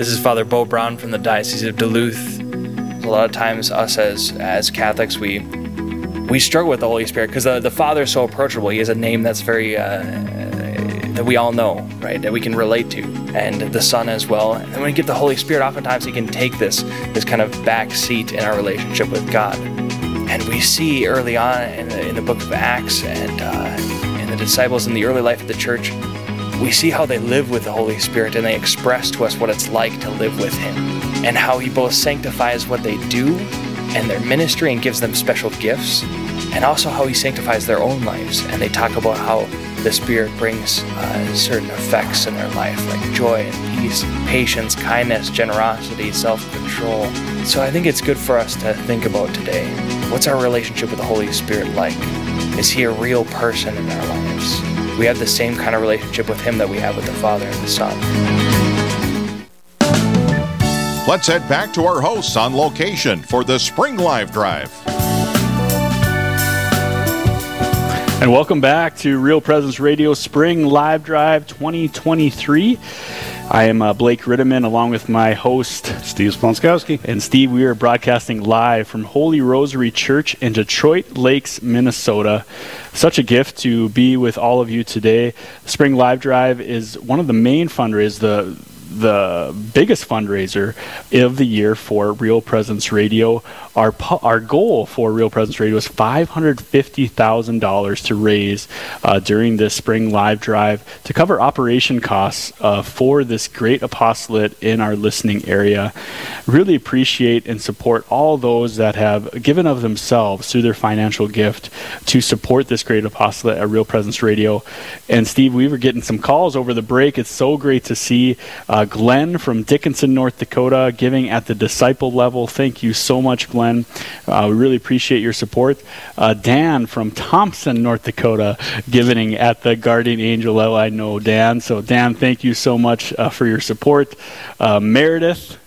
This is Father Bo Brown from the Diocese of Duluth. A lot of times, us as as Catholics, we we struggle with the Holy Spirit because the, the Father is so approachable. He has a name that's very uh, that we all know, right? That we can relate to, and the Son as well. And when we get the Holy Spirit, oftentimes He can take this this kind of back seat in our relationship with God. And we see early on in the, in the book of Acts and uh, in the disciples in the early life of the church, we see how they live with the Holy Spirit and they express to us what it's like to live with Him and how He both sanctifies what they do and their ministry and gives them special gifts, and also how He sanctifies their own lives. And they talk about how the Spirit brings uh, certain effects in their life, like joy and peace, patience, kindness, generosity, self control. So I think it's good for us to think about today what's our relationship with the Holy Spirit like? Is He a real person in our lives? We have the same kind of relationship with Him that we have with the Father and the Son. Let's head back to our hosts on location for the Spring Live Drive. And welcome back to Real Presence Radio Spring Live Drive 2023. I am uh, Blake Ritteman along with my host, Steve Splonskowski. And Steve, we are broadcasting live from Holy Rosary Church in Detroit Lakes, Minnesota. Such a gift to be with all of you today. Spring Live Drive is one of the main fundraisers, the the biggest fundraiser of the year for Real Presence Radio. Our our goal for Real Presence Radio thousand dollars to raise uh, during this spring live drive to cover operation costs uh, for this great apostolate in our listening area. Really appreciate and support all those that have given of themselves through their financial gift to support this great apostolate at Real Presence Radio. And Steve, we were getting some calls over the break. It's so great to see. Uh, Glenn from Dickinson, North Dakota, giving at the disciple level. Thank you so much, Glenn. Uh, we really appreciate your support. Uh, Dan from Thompson, North Dakota, giving at the guardian angel level. I know Dan. So, Dan, thank you so much uh, for your support. Uh, Meredith,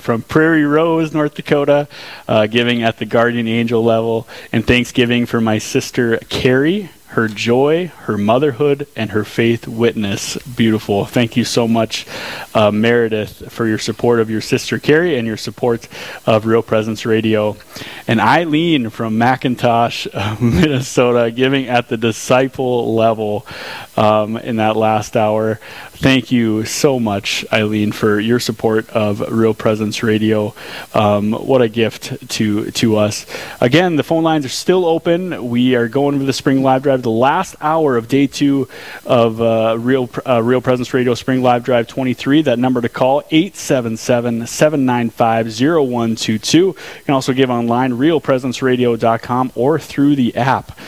from Prairie Rose, North Dakota, uh, giving at the guardian angel level, and thanksgiving for my sister Carrie her joy, her motherhood, and her faith witness. Beautiful. Thank you so much, uh, Meredith, for your support of your sister Carrie and your support of Real Presence Radio. And Eileen from McIntosh, Minnesota, giving at the disciple level um, in that last hour. Thank you so much, Eileen, for your support of Real Presence Radio. Um, what a gift to to us. Again, the phone lines are still open. We are going with the Spring Live Drive, the last hour of day two of uh, Real uh, Real Presence Radio Spring Live Drive 23. That number to call 877-795-0122. You can also give online realpresenceradio.com or through the app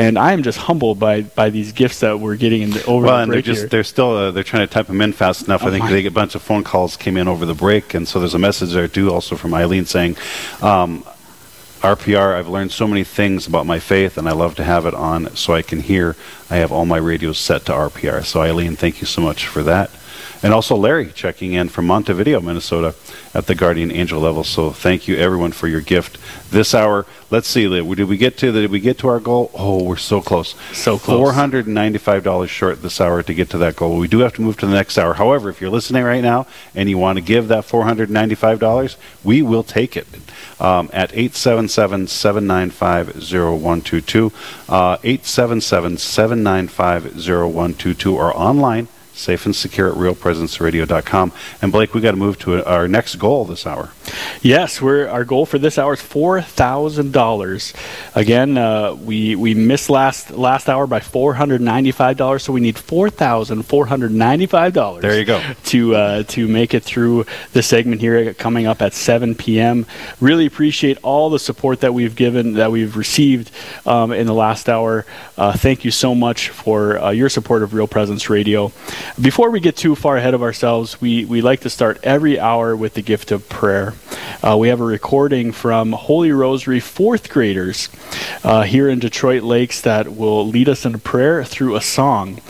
and I am just humbled by by these gifts that we're getting in the, over well, the and they're just here. they're still uh, they're trying to type them in fast enough. Oh I think they get a bunch of phone calls came in over the break, and so there's a message there too, also from Eileen saying. Um, RPR, I've learned so many things about my faith, and I love to have it on so I can hear. I have all my radios set to RPR. So, Eileen, thank you so much for that. And also Larry checking in from Montevideo, Minnesota at the Guardian Angel level. So thank you everyone for your gift this hour. Let's see, did we get to the, did we get to our goal? Oh, we're so close. So close. Four hundred and ninety-five dollars short this hour to get to that goal. We do have to move to the next hour. However, if you're listening right now and you want to give that four hundred ninety-five dollars, we will take it. Um, at 877-795-0122, uh, 877-795-0122, or online safe and secure at realpresenceradio.com. And Blake, we got to move to our next goal this hour. Yes, we're our goal for this hour is four thousand dollars. Again, uh, we we missed last last hour by four hundred ninety five dollars, so we need four thousand four hundred ninety five dollars. There you go to uh, to make it through the segment here coming up at seven p.m. Really appreciate all the support that we've given that we've received um, in the last hour. Uh, thank you so much for uh, your support of Real Presence Radio. Before we get too far ahead of ourselves, we, we like to start every hour with the gift of prayer. Uh, we have a recording from Holy Rosary fourth graders uh, here in Detroit Lakes that will lead us in prayer through a song.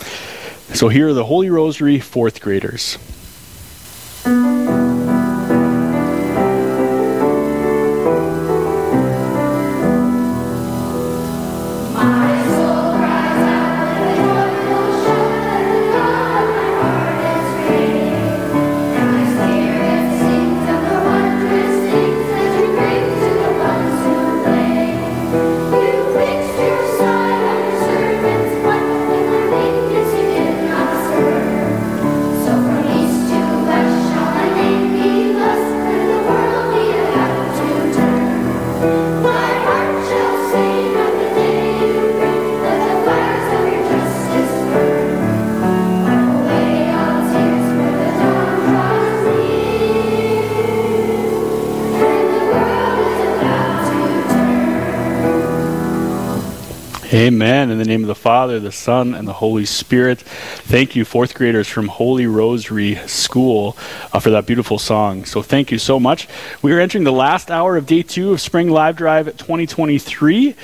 So here are the Holy Rosary fourth graders. Amen. In the name of the Father, the Son, and the Holy Spirit. Thank you, fourth graders from Holy Rosary School, uh, for that beautiful song. So thank you so much. We are entering the last hour of day two of Spring Live Drive 2023.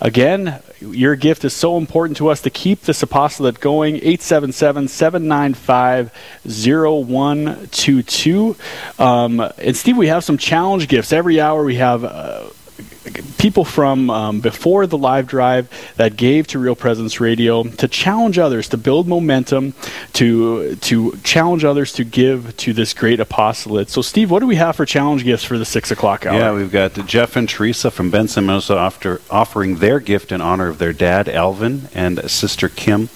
Again, your gift is so important to us to keep this apostolate going. 877 795 0122. Um, and Steve, we have some challenge gifts. Every hour we have. Uh, people from um, before the live drive that gave to Real Presence Radio to challenge others to build momentum, to to challenge others to give to this great apostolate. So, Steve, what do we have for challenge gifts for the six o'clock hour? Yeah, we've got Jeff and Teresa from Benson, Minnesota, after offering their gift in honor of their dad, Alvin, and sister Kim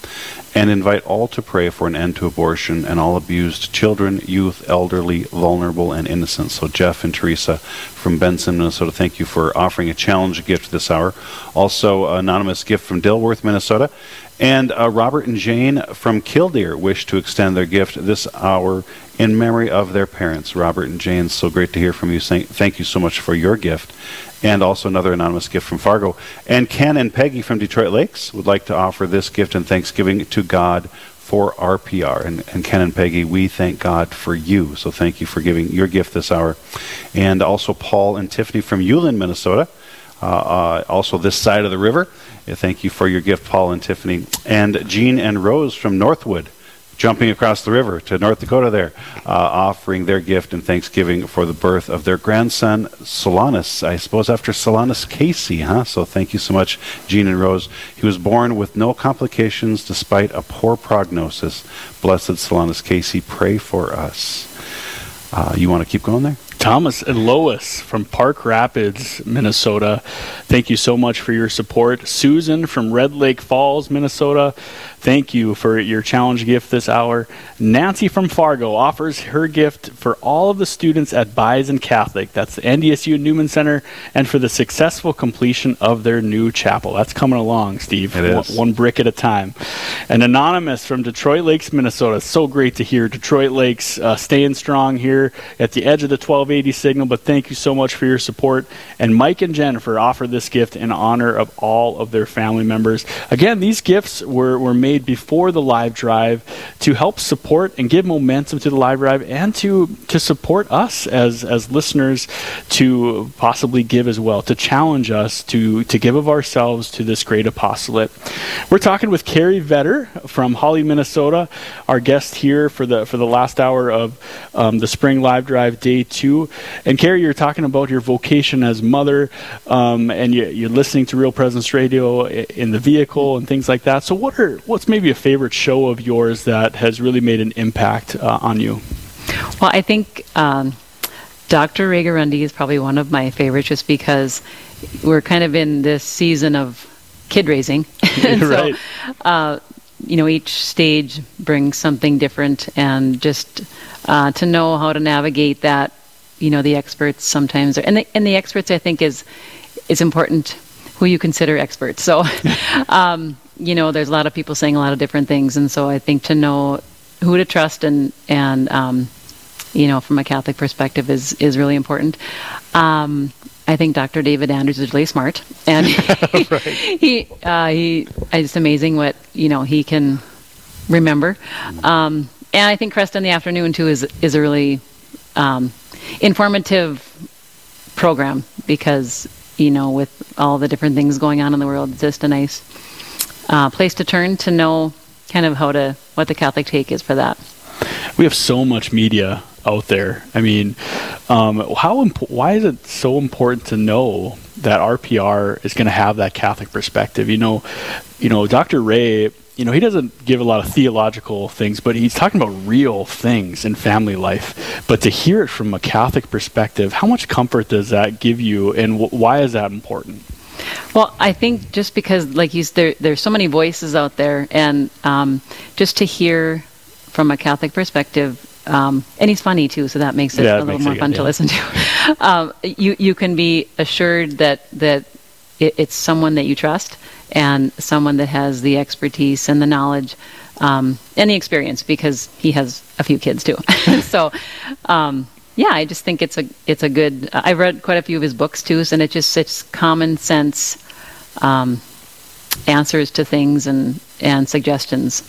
and invite all to pray for an end to abortion and all abused children, youth, elderly, vulnerable, and innocent. So, Jeff and Teresa from Benson, Minnesota, thank you for offering a challenge gift this hour. Also, anonymous gift from Dilworth, Minnesota. And uh, Robert and Jane from Killdeer wish to extend their gift this hour in memory of their parents, Robert and Jane. So great to hear from you. Thank you so much for your gift and also another anonymous gift from Fargo. And Ken and Peggy from Detroit Lakes would like to offer this gift and thanksgiving to God for RPR. And, and Ken and Peggy, we thank God for you. So thank you for giving your gift this hour. And also Paul and Tiffany from Ulen, Minnesota. Uh, uh, also this side of the river. Thank you for your gift, Paul and Tiffany. And Jean and Rose from Northwood jumping across the river to North Dakota there, uh, offering their gift and thanksgiving for the birth of their grandson, Solanus, I suppose after Solanus Casey, huh? So thank you so much, Jean and Rose. He was born with no complications despite a poor prognosis. Blessed Solanus Casey, pray for us. Uh, you want to keep going there? Thomas and Lois from Park Rapids, Minnesota. Thank you so much for your support. Susan from Red Lake Falls, Minnesota. Thank you for your challenge gift this hour. Nancy from Fargo offers her gift for all of the students at Bison Catholic. That's the NDSU Newman Center, and for the successful completion of their new chapel. That's coming along, Steve. It is. One, one brick at a time. An anonymous from Detroit Lakes, Minnesota. So great to hear Detroit Lakes uh, staying strong here at the edge of the 1280 signal. But thank you so much for your support. And Mike and Jennifer offer this gift in honor of all of their family members. Again, these gifts were, were made before the live drive to help support and give momentum to the live drive and to to support us as as listeners to possibly give as well to challenge us to to give of ourselves to this great apostolate. We're talking with Carrie Vetter from Holly, Minnesota, our guest here for the for the last hour of um, the spring live drive day And Carrie, you're talking about your vocation as mother, um, and you, you're listening to Real Presence Radio in the vehicle and things like that. So what are what's maybe a favorite show of yours that has really made an impact uh, on you? Well, I think um, Dr. Ray is probably one of my favorites just because we're kind of in this season of kid raising. right. So, uh, you know, each stage brings something different, and just uh, to know how to navigate that, you know, the experts sometimes, are, and the, and the experts, I think, is is important who you consider experts. So, um, you know, there's a lot of people saying a lot of different things, and so I think to know who to trust and and um, you know, from a Catholic perspective, is is really important. Um, I think Dr. David Anders is really smart, and he he, uh, he it's amazing what you know he can remember. Um, and I think Kresta in the afternoon too is is a really um, informative program because you know with all the different things going on in the world, it's just a nice uh, place to turn to know kind of how to what the Catholic take is for that. We have so much media out there. I mean, um, how imp- why is it so important to know that RPR is going to have that Catholic perspective? You know, you know, Dr. Ray. You know, he doesn't give a lot of theological things, but he's talking about real things in family life. But to hear it from a Catholic perspective, how much comfort does that give you, and wh- why is that important? Well, I think just because, like you, there, there's so many voices out there, and um, just to hear from a Catholic perspective, um, and he's funny too, so that makes it yeah, a little more fun good, to yeah. listen to. um, you you can be assured that that it, it's someone that you trust and someone that has the expertise and the knowledge um, and the experience because he has a few kids too. so. Um, yeah, I just think it's a it's a good. I've read quite a few of his books too, and it just it's common sense um, answers to things and and suggestions.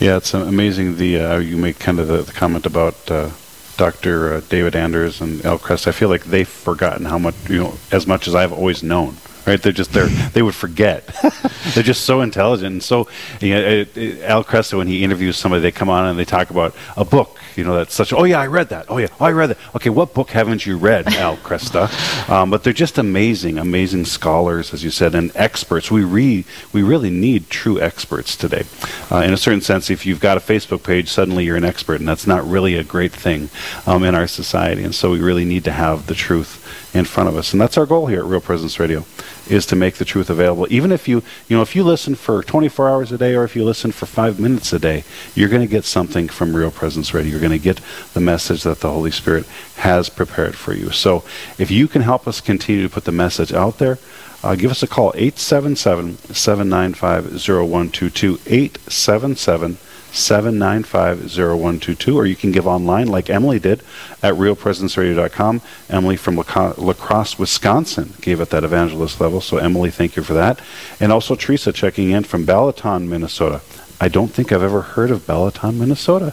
Yeah, it's amazing. The uh, you make kind of the, the comment about uh, Dr. Uh, David Anders and Al Kresta. I feel like they've forgotten how much you know, as much as I've always known right? They're just they're they would forget. they're just so intelligent and so. You know, it, it, Al Kresta, when he interviews somebody, they come on and they talk about a book. You know, that's such. Oh yeah, I read that. Oh yeah, oh, I read that. Okay, what book haven't you read, Al Kresta? Um, but they're just amazing, amazing scholars, as you said, and experts. We re we really need true experts today. Uh, in a certain sense, if you've got a Facebook page, suddenly you're an expert, and that's not really a great thing um, in our society. And so we really need to have the truth in front of us. And that's our goal here at Real Presence Radio is to make the truth available. Even if you, you know, if you listen for 24 hours a day or if you listen for 5 minutes a day, you're going to get something from Real Presence Radio. You're going to get the message that the Holy Spirit has prepared for you. So, if you can help us continue to put the message out there, uh, give us a call 877 795 0122 877 795-0122, or you can give online like Emily did at realpresenceradio.com. Emily from La, La Wisconsin gave at that evangelist level, so Emily, thank you for that. And also Teresa checking in from Balaton, Minnesota. I don't think I've ever heard of Balaton, Minnesota.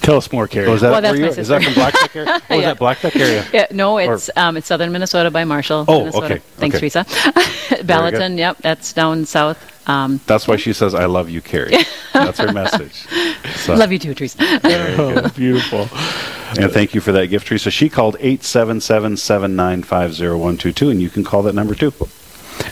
Tell us more, Carrie. Oh, is that, well, that's my is that from Black Duck area? Oh, yeah. is that Black Duck area? Yeah, no, it's um, it's southern Minnesota by Marshall. Oh, Minnesota. okay. Thanks, okay. Teresa. Balaton, yep, that's down south. Um, That's why she says, "I love you, Carrie." That's her message. So. Love you too, Teresa. oh, beautiful. And thank you for that gift, Teresa. She called 877-795-0122, and you can call that number too.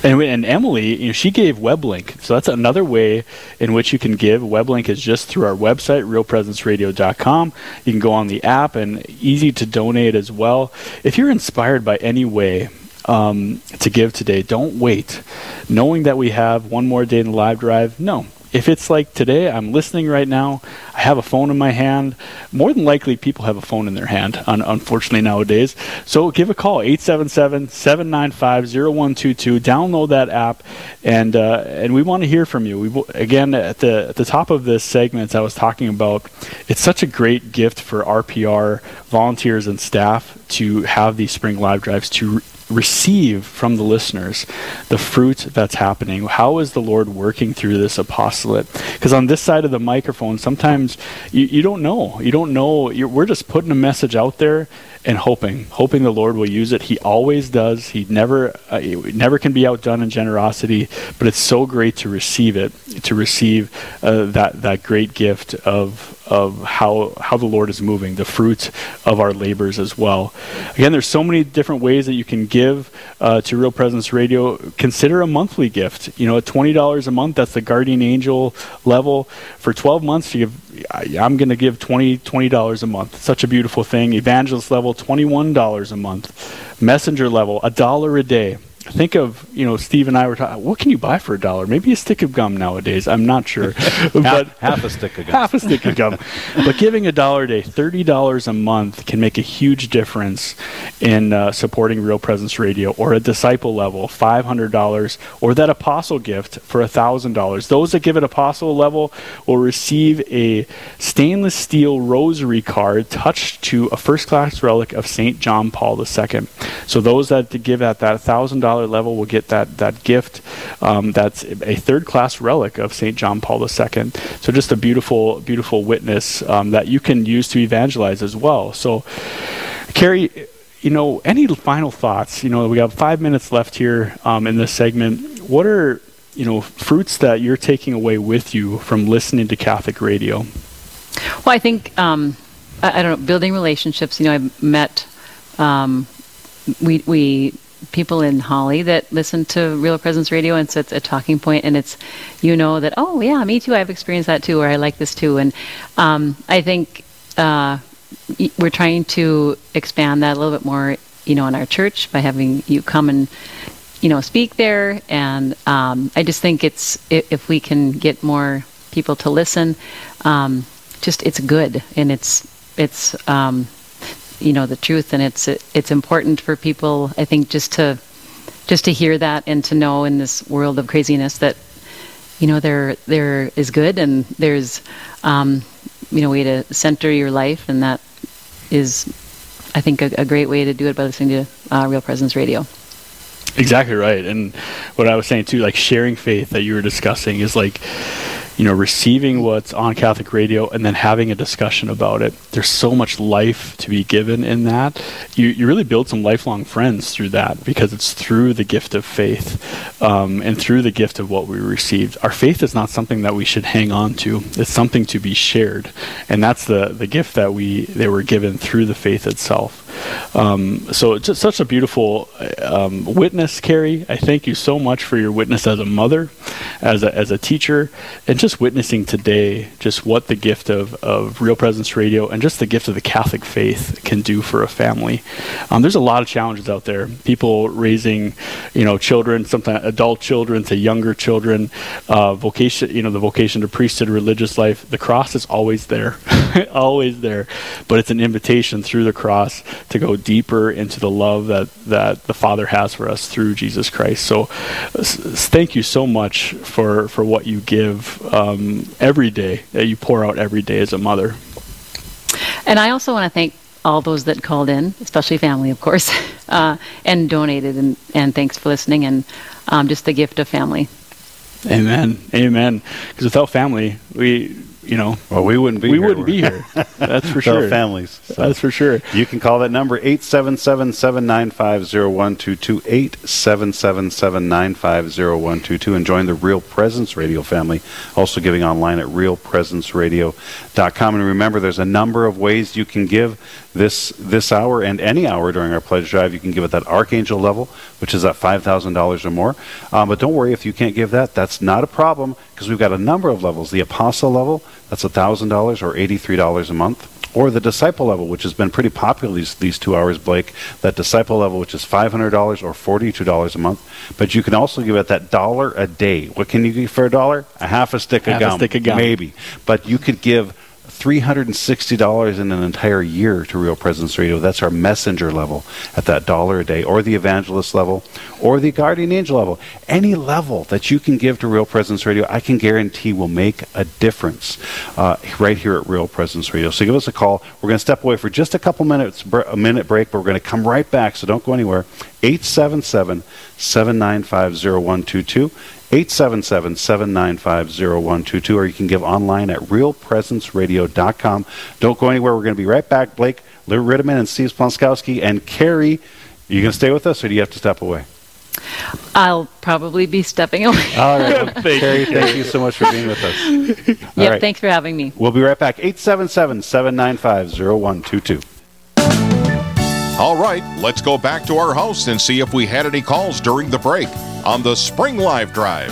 And, and Emily, you know, she gave WebLink. So that's another way in which you can give. WebLink is just through our website, realpresenceradio.com. You can go on the app and easy to donate as well. If you're inspired by any way um, to give today. Don't wait. Knowing that we have one more day in the live drive, no. If it's like today, I'm listening right now, I have a phone in my hand. More than likely, people have a phone in their hand, un- unfortunately, nowadays. So give a call, 877 795 0122. Download that app, and uh, and we want to hear from you. We w- again, at the, at the top of this segment, I was talking about it's such a great gift for RPR volunteers and staff to have these spring live drives to receive from the listeners the fruit that's happening. How is the Lord working through this apostolate? Because on this side of the microphone, sometimes you, you don't know. You don't know. we're just putting a message out there and hoping, hoping the Lord will use it. He always does. He never, uh, never can be outdone in generosity. But it's so great to receive it, to receive uh, that that great gift of of how how the Lord is moving, the fruit of our labors as well. Again, there's so many different ways that you can give uh, to Real Presence Radio. Consider a monthly gift. You know, at twenty dollars a month, that's the Guardian Angel level. For twelve months, you give. I'm going to give 20 dollars a month. Such a beautiful thing. Evangelist level, one dollars a month. Messenger level, a dollar a day think of you know Steve and I were talking. What can you buy for a dollar? Maybe a stick of gum nowadays. I'm not sure, but half, half, a stick of gum. Half a stick of gum. but giving a dollar a day, thirty dollars a month, can make a huge difference in uh, supporting Real Presence Radio or a disciple level, five hundred dollars, or that apostle gift for thousand dollars. Those that give it apostle level will receive a stainless steel rosary card touched to a first class relic of Saint John Paul II. So those that give at that thousand dollars level will get that that gift. Um, that's a third class relic of Saint John Paul II. So just a beautiful beautiful witness um, that you can use to evangelize as well. So, Carrie you know, any final thoughts? You know, we have five minutes left here um, in this segment. What are, you know, fruits that you're taking away with you from listening to Catholic radio? Well, I think, um, I, I, don't know, building relationships. You know, I've met, um, we, we people in Holly that listen to Real Presence Radio, and so it's a talking point, and it's you know that oh yeah, me too, I've experienced that too, or I like this too, and um, I think uh, we're trying to expand that a little bit more, you know, in our church by having you come and you know speak there, and um, I just think it's if we can get more people to listen, um, just it's good, and it's it's um, you know the truth, and it's it's important for people. I think just to just to hear that and to know in this world of craziness that you know there there is good and there's um, you know way to center your life, and that is I think a, a great way to do it by listening to uh, Real Presence Radio. Exactly right. And what I was saying too, like sharing faith that you were discussing is like, you know, receiving what's on Catholic radio and then having a discussion about it. There's so much life to be given in that. You, you really build some lifelong friends through that because it's through the gift of faith um, and through the gift of what we received. Our faith is not something that we should hang on to. It's something to be shared, and that's the the gift that we they were given through the faith itself. Um, so it's such a beautiful um, witness, Carrie. I thank you so much for your witness as a mother, as a, as a teacher, and just witnessing today just what the gift of, of Real Presence Radio and just the gift of the Catholic faith can do for a family. Um, there's a lot of challenges out there. People raising, you know, children, sometimes adult children to younger children, uh, vocation, you know, the vocation to priesthood, religious life. The cross is always there, always there, but it's an invitation through the cross to go deeper into the love that, that the Father has for us through Jesus Christ. So, s- thank you so much for, for what you give um, every day, that you pour out every day as a mother. And I also want to thank all those that called in, especially family, of course, uh, and donated. And, and thanks for listening and um, just the gift of family. Amen. Amen. Because without family, we, you know, Well, we wouldn't be we here. wouldn't be here. That's for sure. families. So. That's for sure. You can call that number 877-795-0122, 877-795-0122, and join the Real Presence Radio family. Also giving online at realpresenceradio.com. And remember, there's a number of ways you can give this this hour and any hour during our pledge drive. You can give at that Archangel level, which is at $5,000 or more. Um, but don't worry if you can't give that. That's not a problem because we've got a number of levels. The Apostle level, that's $1,000 or $83 a month or the disciple level, which has been pretty popular these, these two hours, Blake. That disciple level, which is $500 or $42 a month. But you can also give it that dollar a day. What can you give for a dollar? A half a stick of Half a stick of gum. Maybe. But you could give $360 in an entire year to Real Presence Radio. That's our messenger level at that dollar a day, or the evangelist level, or the guardian angel level. Any level that you can give to Real Presence Radio, I can guarantee will make a difference uh, right here at Real Presence Radio. So give us a call. We're going to step away for just a couple minutes, a minute break, but we're going to come right back, so don't go anywhere. 877 795 0122. 877-795-0122 or you can give online at realpresenceradio.com. Don't go anywhere. We're going to be right back. Blake Lou Ritteman and Steve Splonskowski and Carrie, you going to stay with us or do you have to step away? I'll probably be stepping away. All right. Thank Carrie, you, thank you so much for being with us. All yep, right. thanks for having me. We'll be right back. 877-795-0122. All right, let's go back to our host and see if we had any calls during the break on the Spring Live Drive.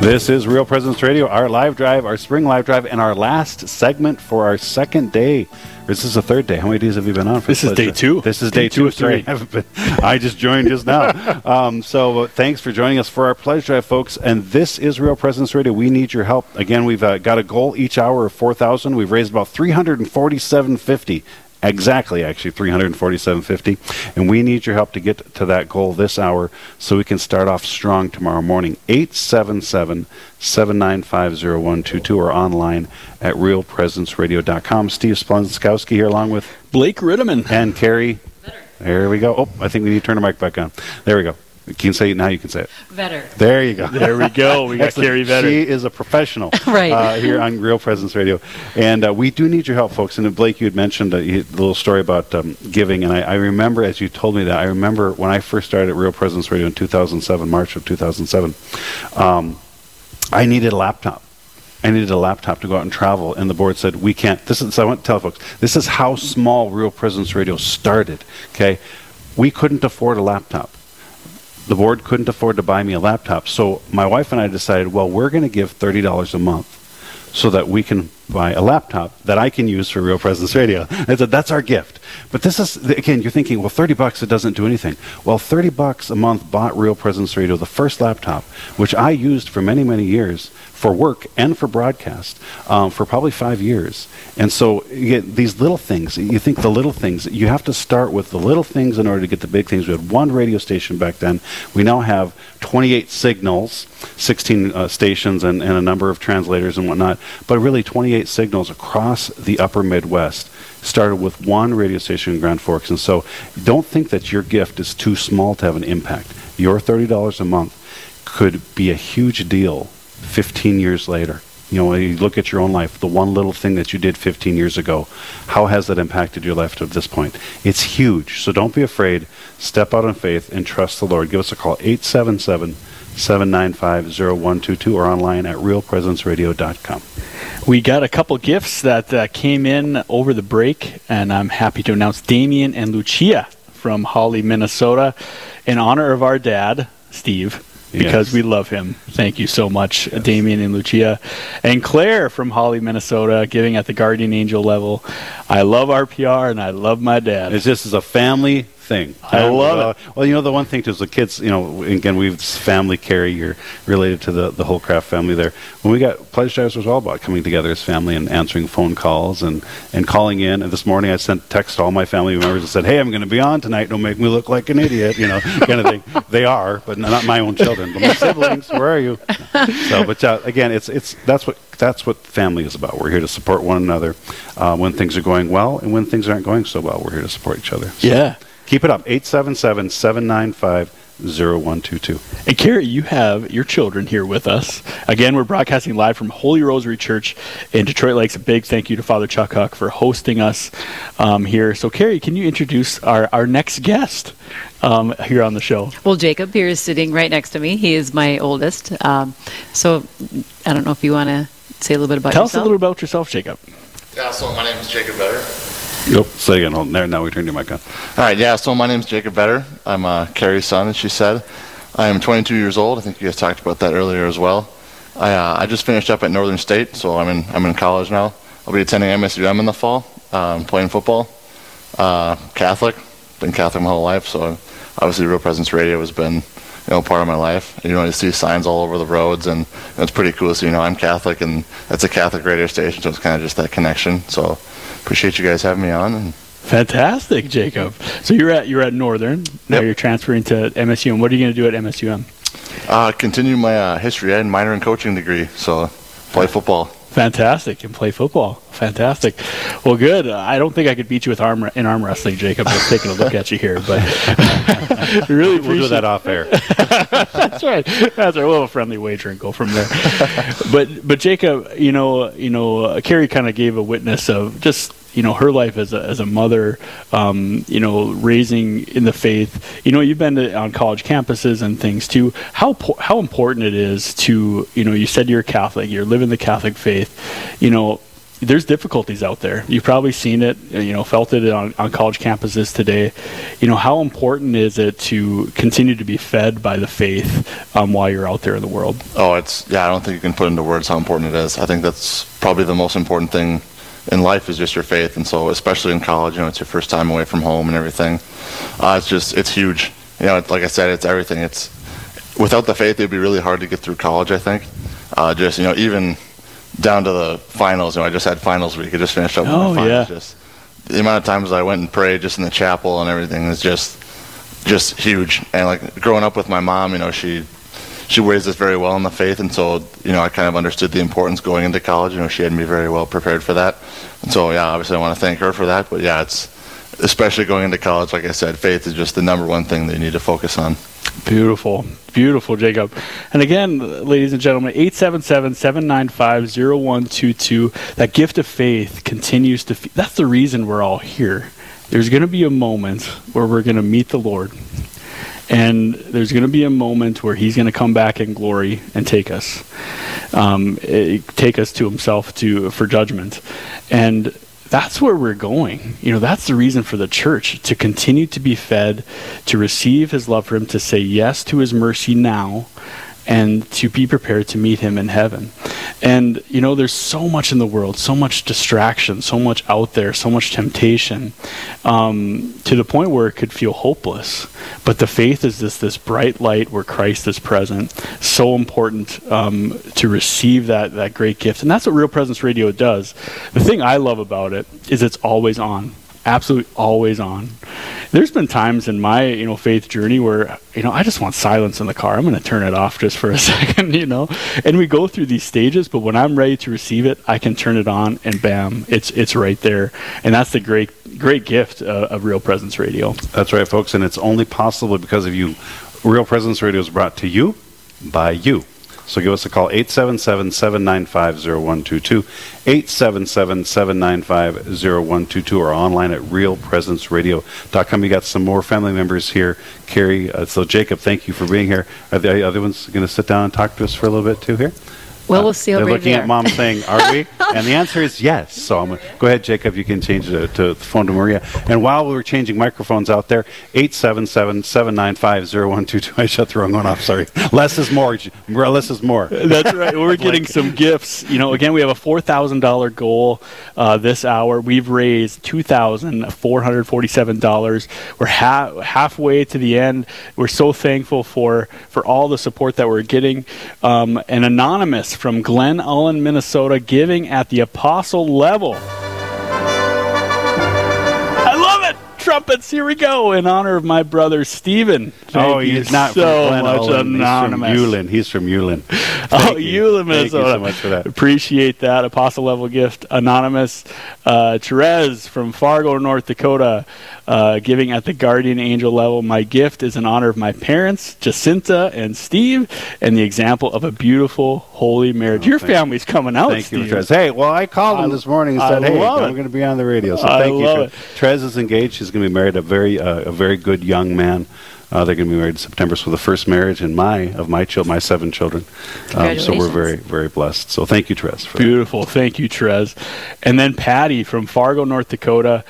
This is Real Presence Radio, our live drive, our spring live drive, and our last segment for our second day. This is the third day. How many days have you been on? For This is day two. This is Day day, two two. of three. I, I just joined just now. Um, so uh, thanks for joining us for our pledge drive, folks. And this is Real Presence Radio. We need your help. Again, we've uh, got a goal each hour of four thousand. We've raised about three hundred and forty-seven fifty. Exactly, actually, 347.50. And we need your help to get to that goal this hour so we can start off strong tomorrow morning. 877 795 0122 or online at realpresenceradio.com. Steve Splonskowski here along with Blake Ritteman. and Carrie. There we go. Oh, I think we need to turn the mic back on. There we go. You can say it now. You can say it. Better. There you go. There we go. We got Excellent. Carrie Vetter. She is a professional Right. uh, here on Real Presence Radio. And uh, we do need your help, folks. And uh, Blake, you had mentioned a, a little story about um, giving. And I, I remember, as you told me that, I remember when I first started at Real Presence Radio in 2007, March of 2007, um, I needed a laptop. I needed a laptop to go out and travel, and the board said we can't. This is so I want to tell folks. This is how small Real Presence Radio started. Okay, we couldn't afford a laptop the board couldn't afford to buy me a laptop. So my wife and I decided, well, we're going to give $30 a month so that we can buy a laptop that I can use for Real Presence Radio. I said, that's our gift. But this is, again, you're thinking, well, 30 bucks, it doesn't do anything. Well, 30 bucks a month bought Real Presence Radio, the first laptop, which I used for many, many years for work and for broadcast um, for probably five years. And so these little things. You think the little things. You have to start with the little things in order to get the big things. We had one radio station back then. We now have 28 signals, 16 uh, stations, and, and a number of translators and whatnot. But really, 28 signals across the upper Midwest started with one radio station in Grand Forks. And so don't think that your gift is too small to have an impact. Your $30 a month could be a huge deal 15 years later. You know, you look at your own life, the one little thing that you did 15 years ago, how has that impacted your life to this point? It's huge. So don't be afraid. Step out in faith and trust the Lord. Give us a call, 877 795 0122, or online at realpresenceradio.com. We got a couple gifts that uh, came in over the break, and I'm happy to announce Damien and Lucia from Holly, Minnesota, in honor of our dad, Steve because yes. we love him. Thank you so much, yes. Damien and Lucia. And Claire from Holly, Minnesota, giving at the Guardian Angel level. I love RPR and I love my dad. It's just as a family thing. I love uh, it. Well, you know, the one thing too is the kids, you know, again, we've family carry, you're related to the, the whole craft family there. When we got Pledge was all about coming together as family and answering phone calls and, and calling in. And this morning I sent text to all my family members and said, hey, I'm going to be on tonight. Don't make me look like an idiot, you know, kind of thing. They are, but not my own children, but my siblings. Where are you? So, but uh, again, it's, it's, that's what, that's what family is about. We're here to support one another uh, when things are going well and when things aren't going so well. We're here to support each other. So. Yeah. Keep it up. 877 795 0122. And Carrie, you have your children here with us. Again, we're broadcasting live from Holy Rosary Church in Detroit Lakes. A big thank you to Father Chuck Huck for hosting us um, here. So, Carrie, can you introduce our, our next guest um, here on the show? Well, Jacob here is sitting right next to me. He is my oldest. Um, so, I don't know if you want to say a little bit about Tell yourself. us a little about yourself, Jacob. Yeah, so my name is Jacob Vetter. Yep. Say again. Hold there. Now we turn your mic on. All right. Yeah. So my name is Jacob Vetter. I'm uh, Carrie's son, as she said. I am 22 years old. I think you guys talked about that earlier as well. I uh, I just finished up at Northern State, so I'm in I'm in college now. I'll be attending MSUM in the fall, um, playing football. Uh, Catholic, been Catholic my whole life, so obviously Real Presence Radio has been you know part of my life. You know, you see signs all over the roads, and it's pretty cool. So you know, I'm Catholic, and that's a Catholic radio station, so it's kind of just that connection. So appreciate you guys having me on. And Fantastic, Jacob. So you're at you're at Northern. Now yep. you're transferring to MSU. And what are you going to do at MSUM? Uh, continue my uh, history and minor in coaching degree. So play football. Fantastic, and play football. Fantastic. Well, good. Uh, I don't think I could beat you with arm in arm wrestling, Jacob. Just taking a look at you here, but really we'll do that off air. That's right. That's right. We'll have a friendly wager and go from there. but but Jacob, you know, you know, uh, Carrie kind of gave a witness of just you know her life as a as a mother, um, you know, raising in the faith. You know, you've been to, on college campuses and things too. How how important it is to you know you said you're Catholic, you're living the Catholic faith. You know, there's difficulties out there. You've probably seen it, you know, felt it on, on college campuses today. You know, how important is it to continue to be fed by the faith um, while you're out there in the world? Oh, it's yeah. I don't think you can put into words how important it is. I think that's probably the most important thing in life is just your faith, and so especially in college, you know, it's your first time away from home and everything. Uh, it's just it's huge. You know, like I said, it's everything. It's without the faith, it'd be really hard to get through college. I think. Uh, just you know, even down to the finals. You know, I just had finals week. I just finished up. Oh finals. yeah. Just the amount of times I went and prayed just in the chapel and everything is just just huge. And like growing up with my mom, you know, she she raised us very well in the faith, and so you know I kind of understood the importance going into college. You know, she had me very well prepared for that, and so yeah, obviously I want to thank her for that. But yeah, it's especially going into college, like I said, faith is just the number one thing that you need to focus on. Beautiful. Beautiful, Jacob. And again, ladies and gentlemen, 877 795 0122. That gift of faith continues to. That's the reason we're all here. There's going to be a moment where we're going to meet the Lord. And there's going to be a moment where he's going to come back in glory and take us, um, eh, take us to himself to for judgment, and that's where we're going. You know, that's the reason for the church to continue to be fed, to receive his love for him, to say yes to his mercy now, and to be prepared to meet him in heaven. And, you know, there's so much in the world, so much distraction, so much out there, so much temptation, um, to the point where it could feel hopeless. But the faith is this, this bright light where Christ is present. So important um, to receive that, that great gift. And that's what Real Presence Radio does. The thing I love about it is it's always on absolutely always on. There's been times in my, you know, faith journey where, you know, I just want silence in the car. I'm going to turn it off just for a second, you know. And we go through these stages, but when I'm ready to receive it, I can turn it on and bam, it's it's right there. And that's the great great gift uh, of Real Presence Radio. That's right, folks, and it's only possible because of you. Real Presence Radio is brought to you by you. So give us a call, 877-795-0122, 877-795-0122, or online at realpresenceradio.com. You got some more family members here. Carrie, uh, so Jacob, thank you for being here. Are the other ones going to sit down and talk to us for a little bit too here? Well, we'll see They're over looking there. at mom saying, "Are we?" and the answer is yes. So I'm gonna, go ahead, Jacob. You can change the, to the phone to Maria. And while we were changing microphones out there, 877-795-0122. I shut the wrong one off. Sorry. Less is more. Less is more. That's right. We're getting some gifts. You know, again, we have a four thousand dollar goal uh, this hour. We've raised two thousand four hundred forty-seven dollars. We're ha- halfway to the end. We're so thankful for for all the support that we're getting. Um, an anonymous from Glen Ellen, Minnesota, giving at the apostle level. I love it. Trumpets, here we go in honor of my brother Stephen. Oh, he's not so from Glen much Ellen. anonymous. He's from Ulen. He's from Ulen. Oh, you. Eula, Thank you so much for that. Appreciate that. Apostle level gift. Anonymous. Uh, Therese from Fargo, North Dakota, uh, giving at the guardian angel level. My gift is in honor of my parents, Jacinta and Steve, and the example of a beautiful, holy marriage. Oh, Your thank you. family's coming out, Thank Steve. you, Trez. Hey, well, I called him this morning and I said, "Hey, love I'm going to be on the radio." So I thank you. Trez. Trez is engaged. She's going to be married. A very, uh, a very good young man. Uh, they're going to be married in September. So the first marriage in my of my child, my seven children. Um, so we're very, very blessed. So thank you, Trez. For that. Beautiful. Thank you, Trez. And then Patty from Fargo, North Dakota,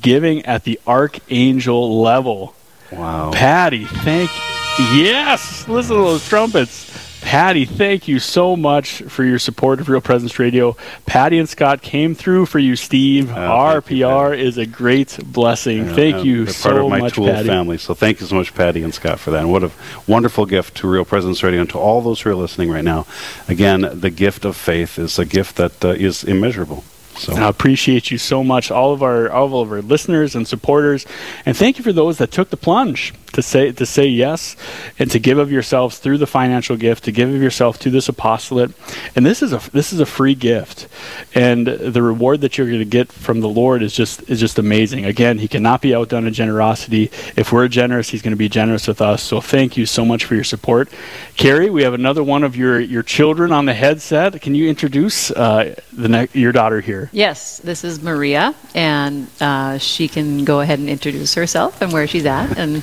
giving at the archangel level. Wow. Patty, thank Yes, listen to those trumpets. Patty, thank you so much for your support of Real Presence Radio. Patty and Scott came through for you, Steve. Oh, thank you, RPR is a great blessing. Thank uh, you so part of my much, Tool Patty. family. So thank you so much, Patty and Scott, for that. And what a wonderful gift to Real Presence Radio and to all those who are listening right now. Again, the gift of faith is a gift that uh, is immeasurable. So I appreciate you so much, all of our all of our listeners and supporters, and thank you for those that took the plunge to say to say yes and to give of yourselves through the financial gift, to give of yourself to this apostolate. And this is a this is a free gift, and the reward that you're going to get from the Lord is just is just amazing. Again, He cannot be outdone in generosity. If we're generous, He's going to be generous with us. So thank you so much for your support, Carrie. We have another one of your your children on the headset. Can you introduce uh, the ne- your daughter here? Yes, this is Maria, and uh, she can go ahead and introduce herself and where she's at. And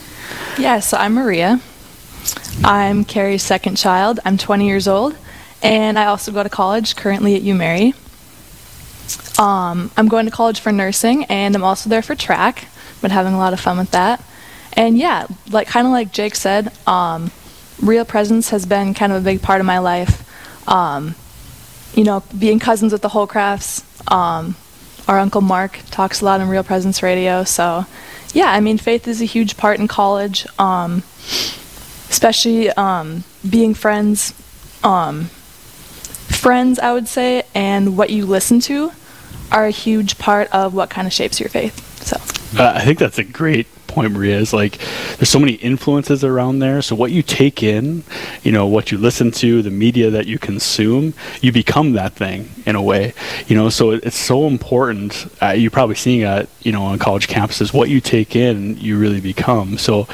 Yeah, so I'm Maria. I'm Carrie's second child. I'm 20 years old, and I also go to college currently at UMary. Um, I'm going to college for nursing, and I'm also there for track. Been having a lot of fun with that. And yeah, like kind of like Jake said, um, real presence has been kind of a big part of my life. Um, you know, being cousins with the Holcrafts. Um, our uncle Mark talks a lot on Real Presence Radio, so yeah, I mean, faith is a huge part in college, um, especially um, being friends. Um, friends, I would say, and what you listen to are a huge part of what kind of shapes your faith. So, Uh, I think that's a great point, Maria. Is like there's so many influences around there. So what you take in, you know, what you listen to, the media that you consume, you become that thing in a way. You know, so it, it's so important. Uh, you're probably seeing it, you know, on college campuses. What you take in, you really become. So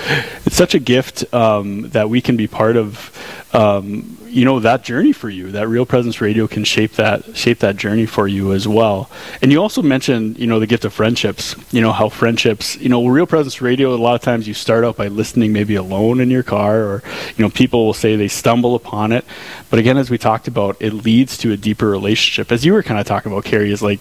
it's such a gift um, that we can be part of. Um, you know that journey for you that real presence radio can shape that shape that journey for you as well and you also mentioned you know the gift of friendships you know how friendships you know real presence Radio, a lot of times you start out by listening maybe alone in your car, or you know people will say they stumble upon it. But again, as we talked about, it leads to a deeper relationship. As you were kind of talking about, Carrie, is like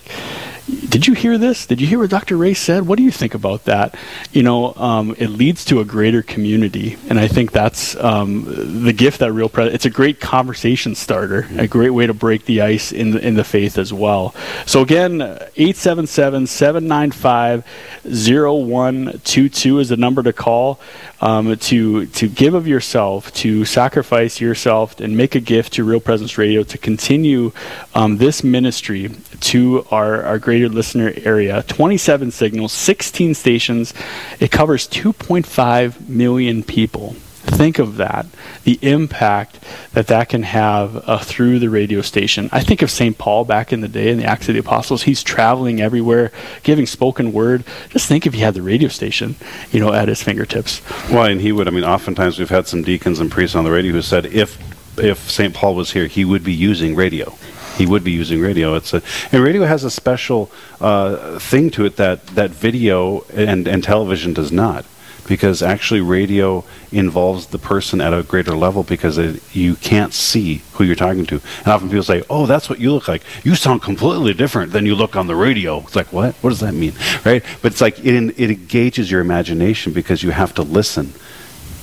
did you hear this? Did you hear what Dr. Ray said? What do you think about that? You know, um, it leads to a greater community, and I think that's um, the gift that real. Pre- it's a great conversation starter, a great way to break the ice in the, in the faith as well. So again, 877-795-0122 is the number to call um, to to give of yourself, to sacrifice yourself, and make a gift to Real Presence Radio to continue um, this ministry to our our great listener area 27 signals, 16 stations. It covers 2.5 million people. Think of that, the impact that that can have uh, through the radio station. I think of St. Paul back in the day in the Acts of the Apostles. He's traveling everywhere, giving spoken word. Just think if he had the radio station, you know, at his fingertips. Well, and he would. I mean, oftentimes we've had some deacons and priests on the radio who said if if St. Paul was here, he would be using radio he would be using radio. It's a, and radio has a special uh, thing to it that, that video and, and television does not. Because actually, radio involves the person at a greater level because it, you can't see who you're talking to. And often people say, "Oh, that's what you look like. You sound completely different than you look on the radio." It's like, what? What does that mean, right? But it's like it, it engages your imagination because you have to listen,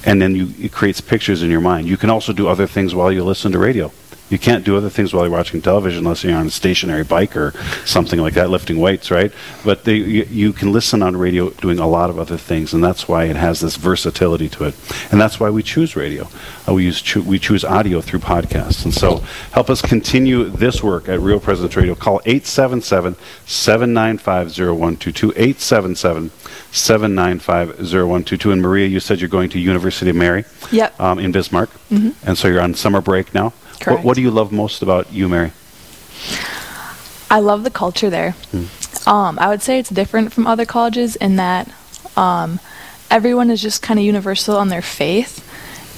and then you, it creates pictures in your mind. You can also do other things while you listen to radio. You can't do other things while you're watching television unless you're on a stationary bike or something like that, lifting weights, right? But they, you, you, can listen on radio doing a lot of other things, and that's why it has this versatility to it. And that's why we choose radio. Uh, we, use cho- we choose audio through podcasts. And so help us continue this work at Real Presence Radio. Call 877 795 0122. 877 795 0122. And Maria, you said you're going to University of Mary yep. Um, in Bismarck. Mm-hmm. And so you're on summer break now? Correct. What, what, do you love most about U-Mary? I love the culture there. Hmm. Um, I would say it's different from other colleges in that um, everyone is just kind of universal on their faith.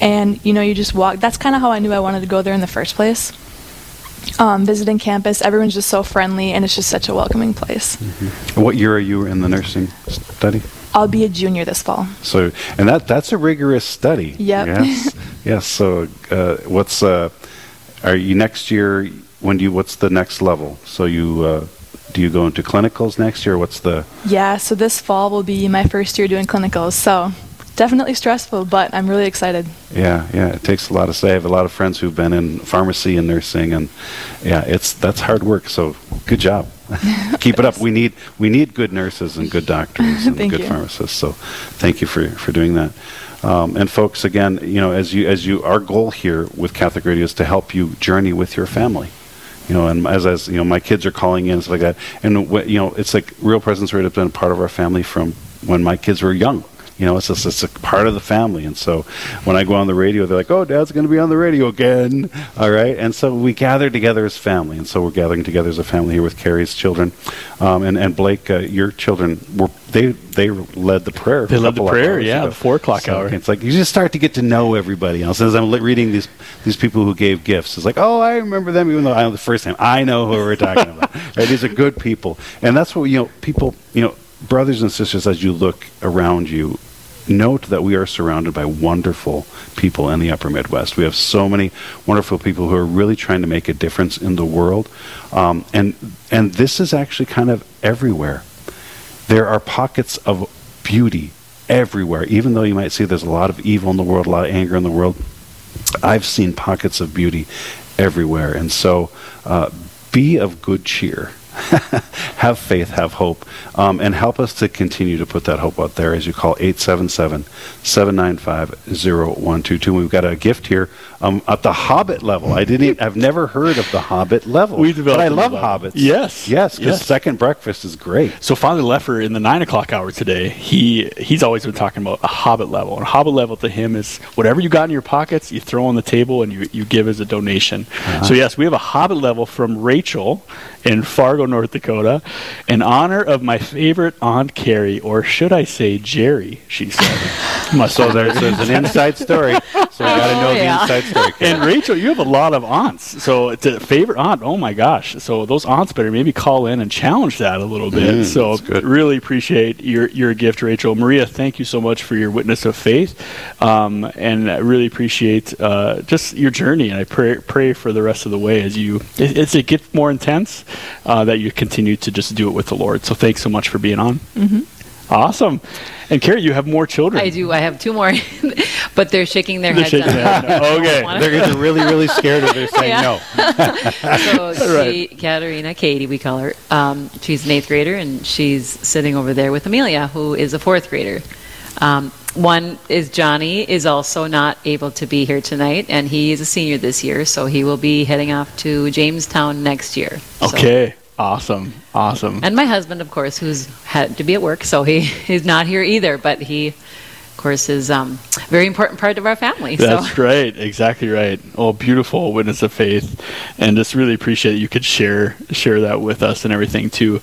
And, you know, you just walk. That's kind of how I knew I wanted to go there in the first place. Um, visiting campus, everyone's just so friendly, and it's just such a welcoming place. Mm-hmm. What year are you in the nursing study? I'll be a junior this fall. So, and that that's a rigorous study. Yep. Yes. yes. So, uh, what's uh, are you next year? When do you? What's the next level? So you uh, do you go into clinicals next year? What's the? Yeah. So this fall will be my first year doing clinicals. So definitely stressful, but I'm really excited. Yeah, yeah, it takes a lot of say. I have a lot of friends who've been in pharmacy and nursing, and yeah, it's that's hard work. So good job, keep it up. We need we need good nurses and good doctors and good you. pharmacists. So thank you for for doing that. Um, and folks, again, you know, as you as you, our goal here with Catholic Radio is to help you journey with your family. You know, and as as you know, my kids are calling in and stuff like that, and you know, it's like Real Presence Radio has been a part of our family from when my kids were young. You know, it's just it's a part of the family. And so when I go on the radio, they're like, "Oh, Dad's going to be on the radio again." All right, and so we gather together as family, and so we're gathering together as a family here with Carrie's children, um, and and Blake, uh, your children were they they led the prayer. They led the prayer, yeah, ago. the four o'clock so hour. It's like you just start to get to know everybody else. As I'm reading these these people who gave gifts, it's like, oh, I remember them, even though I know the first time. I know who we're talking about. Right? These are good people, and that's what you know. People, you know, brothers and sisters, as you look around you, note that we are surrounded by wonderful people in the upper Midwest. We have so many wonderful people who are really trying to make a difference in the world. Um, and, and this is actually kind of everywhere. There are pockets of beauty everywhere, even though you might see there's a lot of evil in the world, a lot of anger in the world. I've seen pockets of beauty everywhere. And so uh, be of good cheer have faith, have hope, um, and help us to continue to put that hope out there as you call 877 795 0122. We've got a gift here um, at the Hobbit level. I didn't, even, I've never heard of the Hobbit level. We developed but I love Hobbits. Yes. Yes, because yes. second breakfast is great. So Father Leffer in the 9 o'clock hour today, he he's always been talking about a Hobbit level. And a Hobbit level to him is whatever you got in your pockets, you throw on the table and you, you give as a donation. Uh-huh. So, yes, we have a Hobbit level from Rachel in Fargo, North Dakota, in honor of my favorite Aunt Carrie, or should I say Jerry, she said. So there's, there's an inside story. So we got to know Oh, yeah. the inside story. and Rachel, you have a lot of aunts. So it's a favorite aunt. Oh my gosh! So those aunts better maybe call in and challenge that a little bit. Mm, so really appreciate your your gift, Rachel. Maria, thank you so much for your witness of faith, um, and I really appreciate uh, just your journey. And I pray pray for the rest of the way as you it, as it gets more intense, uh, that you continue to just do it with the Lord. So thanks so much for being on. Mm-hmm. Awesome. And Carrie, you have more children. I do. I have two more, but they're shaking their They're heads. shaking their me. head. Okay. They're either really, really scared or they're saying Yeah. no. So she, Katerina, Katie, we call her. Um, she's an eighth grader, and she's sitting over there with Amelia, who is a fourth grader. Um, one is Johnny is also not able to be here tonight, and he is a senior this year, so he will be heading off to Jamestown next year. So- Okay. Awesome. Awesome. And my husband, of course, who's had to be at work, so he is not here either. But he, course, is um, a very important part of our family. That's so right, exactly right. Oh, beautiful witness of faith, and just really appreciate you could share share that with us and everything too.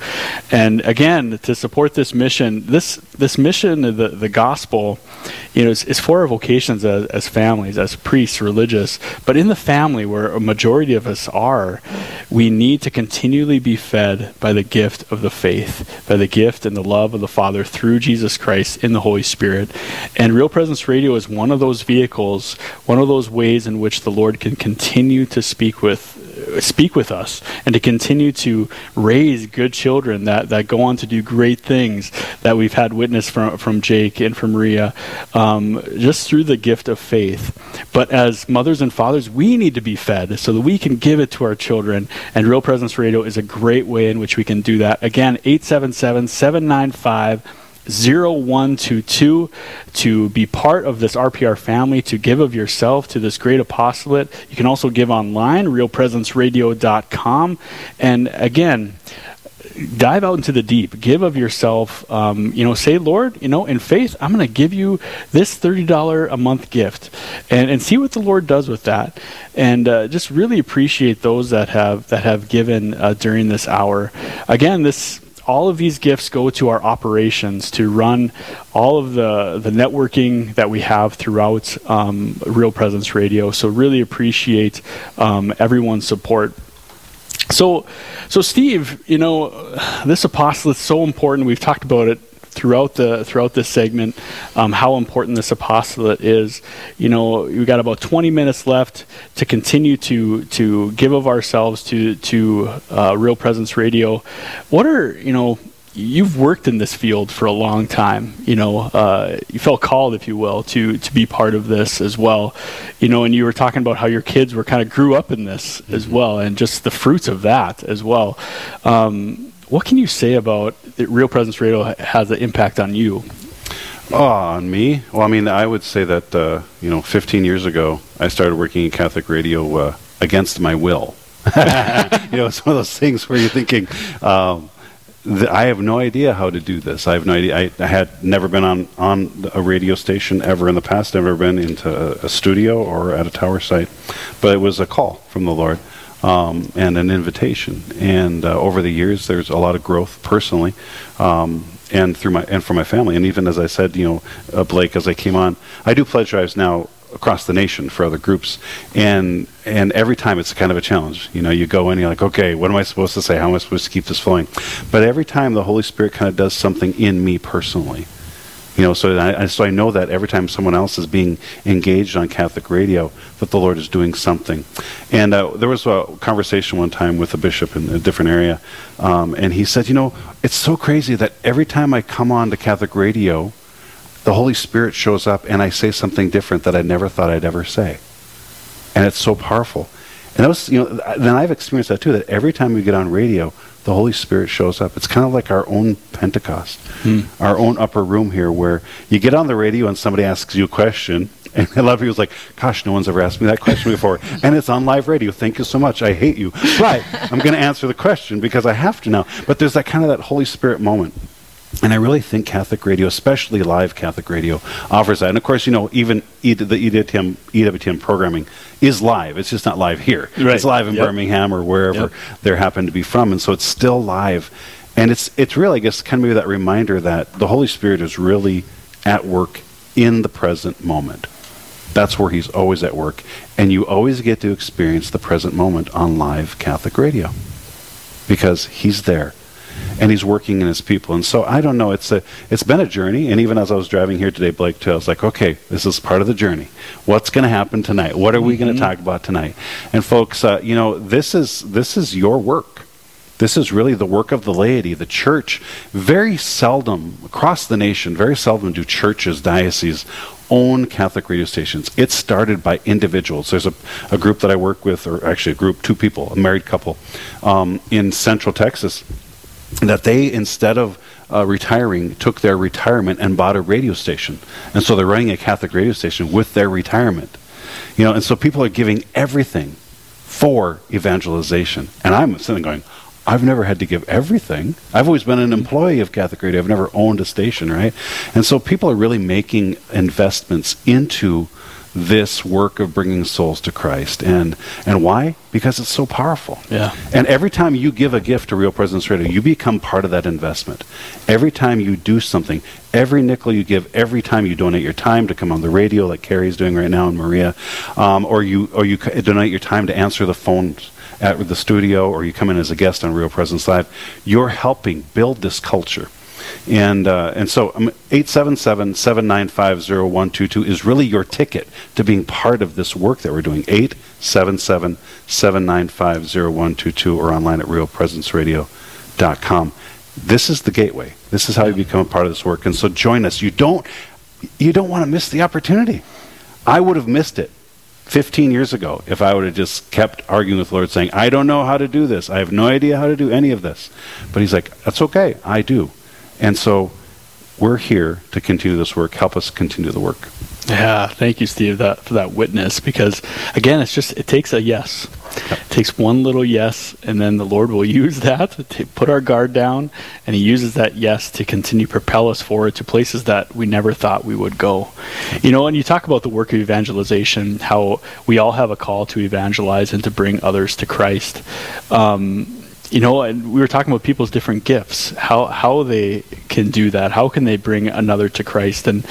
And again, to support this mission, this this mission, of the the gospel, you know, is, is for our vocations as, as families, as priests, religious. But in the family, where a majority of us are, we need to continually be fed by the gift of the faith, by the gift and the love of the Father through Jesus Christ in the Holy Spirit. And Real Presence Radio is one of those vehicles, one of those ways in which the Lord can continue to speak with speak with us and to continue to raise good children that, that go on to do great things that we've had witness from, from Jake and from Maria um, just through the gift of faith. But as mothers and fathers, we need to be fed so that we can give it to our children. And Real Presence Radio is a great way in which we can do that. Again, 877 795 0122 to be part of this RPR family, to give of yourself to this great apostolate. You can also give online, realpresenceradio.com. And again, dive out into the deep give of yourself um, you know say lord you know in faith i'm going to give you this $30 a month gift and, and see what the lord does with that and uh, just really appreciate those that have that have given uh, during this hour again this all of these gifts go to our operations to run all of the the networking that we have throughout um, real presence radio so really appreciate um, everyone's support so, so Steve, you know, this apostle is so important. We've talked about it throughout the throughout this segment, um, how important this apostolate is. You know, we've got about 20 minutes left to continue to to give of ourselves to to uh, Real Presence Radio. What are you know? You've worked in this field for a long time. You know, uh, you felt called, if you will, to to be part of this as well. You know, and you were talking about how your kids were kind of grew up in this as well, and just the fruits of that as well. Um, what can you say about that Real Presence Radio has an impact on you? Oh, on me? Well, I mean, I would say that, uh, you know, 15 years ago, I started working in Catholic radio uh, against my will. you know, it's one of those things where you're thinking, um, th- I have no idea how to do this. I have no idea. I, I had never been on, on a radio station ever in the past, never been into a, a studio or at a tower site. But it was a call from the Lord um, and an invitation. And uh, over the years, there's a lot of growth personally. Um, and through my and for my family, and even as I said, you know, uh, Blake, as I came on, I do pledge drives now across the nation for other groups, and and every time it's kind of a challenge. You know, you go in, and you're like, okay, what am I supposed to say? How am I supposed to keep this flowing? But every time the Holy Spirit kind of does something in me personally, you know, so I, so I know that every time someone else is being engaged on Catholic radio, that the Lord is doing something. And uh, there was a conversation one time with a bishop in a different area, um, and he said, you know, it's so crazy that every time I come on to Catholic radio, the Holy Spirit shows up and I say something different that I never thought I'd ever say. And it's so powerful. And that was, you know, then I've experienced that too, that every time we get on radio, the Holy Spirit shows up. It's kind of like our own Pentecost, hmm. our own upper room here, where you get on the radio and somebody asks you a question, and a lot of people's like, gosh, no one's ever asked me that question before. and it's on live radio. Thank you so much. I hate you. But I'm going to answer the question because I have to now. But there's that kind of that Holy Spirit moment. And I really think Catholic radio, especially live Catholic radio, offers that. And of course, you know, even E- the EWTN, EWTN programming is live. It's just not live here. Right. It's live in Yep. Birmingham or wherever Yep. they happen to be from. And so it's still live. And it's, it's really, I guess, kind of maybe that reminder that the Holy Spirit is really at work in the present moment. That's where he's always at work. And you always get to experience the present moment on live Catholic radio because he's there and he's working in his people. And so I don't know. It's a it's been a journey. And even as I was driving here today, Blake, too, I was like, okay, this is part of the journey. What's going to happen tonight? What are we mm-hmm. going to talk about tonight? And folks, uh, you know, this is this is your work. This is really the work of the laity, the church. Very seldom across the nation, very seldom do churches, dioceses own Catholic radio stations. It started by individuals. There's a, a group that I work with, or actually a group, two people, a married couple, um, in Central Texas, that they, instead of uh, retiring, took their retirement and bought a radio station. And so they're running a Catholic radio station with their retirement. You know, and so people are giving everything for evangelization. And I'm sitting going, I've never had to give everything. I've always been an employee of Catholic Radio. I've never owned a station, right? And so people are really making investments into this work of bringing souls to Christ. And and why? Because it's so powerful. Yeah. And every time you give a gift to Real Presence Radio, you become part of that investment. Every time you do something, every nickel you give, every time you donate your time to come on the radio, like Carrie's doing right now, and Maria, um, or you or you donate your time to answer the phones at the studio or you come in as a guest on Real Presence Live, you're helping build this culture. And, uh, and so um, 877 795 0122 is really your ticket to being part of this work that we're doing. 877 795 0122 or online at realpresenceradio.com. This is the gateway. This is how you become a part of this work. And so join us. You don't, you don't want to miss the opportunity. I would have missed it 15 years ago if I would have just kept arguing with the Lord, saying, I don't know how to do this. I have no idea how to do any of this. But He's like, That's okay. I do. And so we're here to continue this work. Help us continue the work. Yeah, thank you, Steve, that, for that witness. Because again, it's just it takes a yes. It takes one little yes, and then the Lord will use that to put our guard down, and He uses that yes to continue propel us forward to places that we never thought we would go. You know, and you talk about the work of evangelization, how we all have a call to evangelize and to bring others to Christ. Um, you know, and we were talking about people's different gifts, how how they can do that, how can they bring another to Christ, and